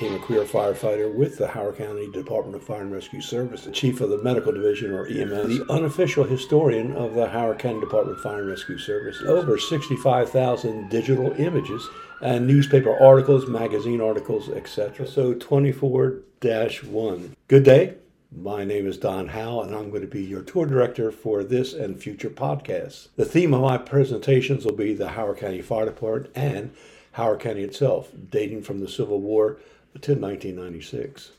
became a career firefighter with the Howard County Department of Fire and Rescue Service, chief of the medical division or EMS, the unofficial historian of the Howard County Department of Fire and Rescue Services. Over 65,000 digital images and newspaper articles, magazine articles, etc. So 24 1. Good day. My name is Don Howell, and I'm going to be your tour director for this and future podcasts. The theme of my presentations will be the Howard County Fire Department and Howard County itself, dating from the Civil War to 1996.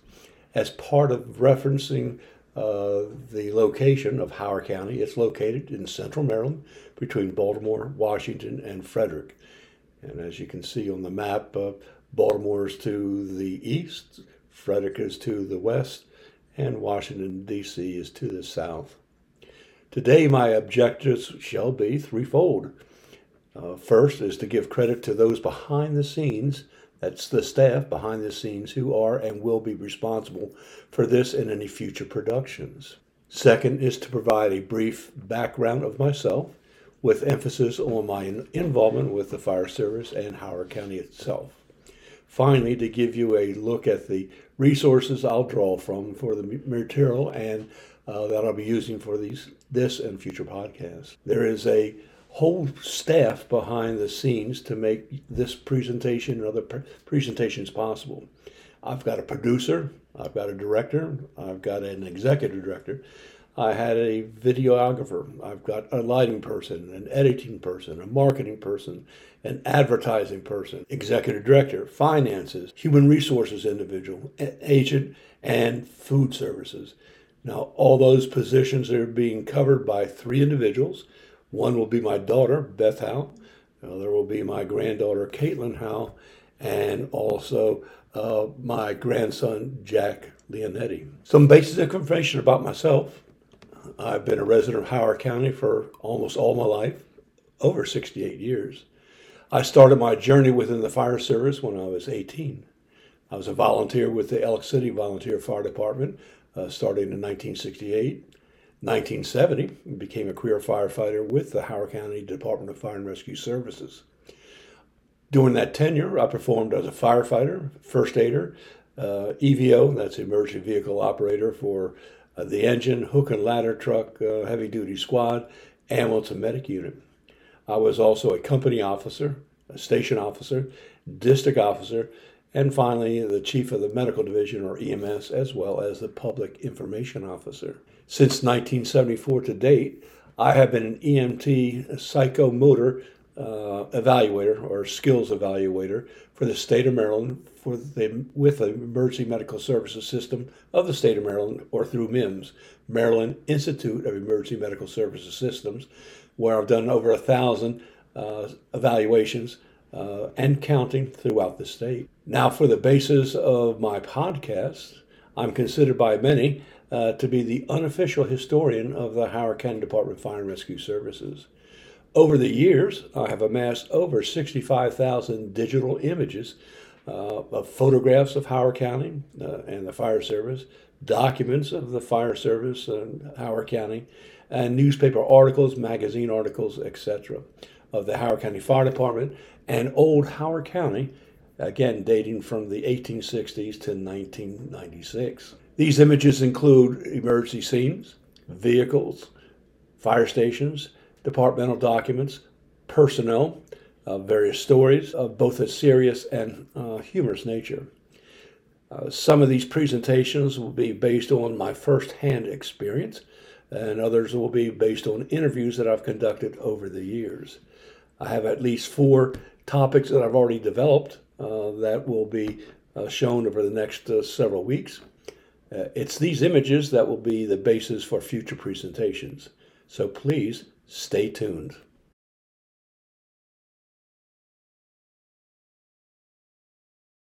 As part of referencing uh, the location of Howard County, it's located in central Maryland between Baltimore, Washington, and Frederick. And as you can see on the map, uh, Baltimore is to the east, Frederick is to the west, and Washington, D.C. is to the south. Today, my objectives shall be threefold. Uh, first is to give credit to those behind the scenes, that's the staff behind the scenes, who are and will be responsible for this and any future productions. Second is to provide a brief background of myself with emphasis on my involvement with the fire service and Howard County itself. Finally, to give you a look at the resources I'll draw from for the material and uh, that I'll be using for these this and future podcasts. There is a whole staff behind the scenes to make this presentation and other pre- presentations possible. I've got a producer, I've got a director, I've got an executive director, I had a videographer, I've got a lighting person, an editing person, a marketing person, an advertising person, executive director, finances, human resources individual, agent, and food services. Now, all those positions are being covered by three individuals one will be my daughter, Beth Howell. There will be my granddaughter, Caitlin Howell, and also uh, my grandson, Jack Leonetti. Some basic information about myself. I've been a resident of Howard County for almost all my life, over 68 years. I started my journey within the fire service when I was 18. I was a volunteer with the Ellicott City Volunteer Fire Department, uh, starting in 1968. 1970, became a career firefighter with the Howard County Department of Fire and Rescue Services. During that tenure, I performed as a firefighter, first aider, uh, EVO, that's emergency vehicle operator for uh, the engine, hook and ladder truck, uh, heavy duty squad, ambulance and medic unit. I was also a company officer, a station officer, district officer, and finally the chief of the medical division or EMS, as well as the public information officer. Since 1974 to date, I have been an EMT psychomotor uh, evaluator or skills evaluator for the state of Maryland for the with the emergency medical services system of the state of Maryland or through MIEMSS, Maryland Institute of Emergency Medical Services Systems, where I've done over a thousand uh, evaluations uh, and counting throughout the state. Now, for the basis of my podcast, I'm considered by many uh, to be the unofficial historian of the Howard County Department of Fire and Rescue Services. Over the years, I have amassed over 65,000 digital images uh, of photographs of Howard County uh, and the fire service, documents of the fire service and Howard County, and newspaper articles, magazine articles, etc., of the Howard County Fire Department and Old Howard County, again dating from the 1860s to 1996. These images include emergency scenes, vehicles, fire stations, departmental documents, personnel, uh, various stories of both a serious and uh, humorous nature. Uh, some of these presentations will be based on my first-hand experience, and others will be based on interviews that I've conducted over the years. I have at least four topics that I've already developed uh, that will be uh, shown over the next uh, several weeks. Uh, it's these images that will be the basis for future presentations. So please stay tuned.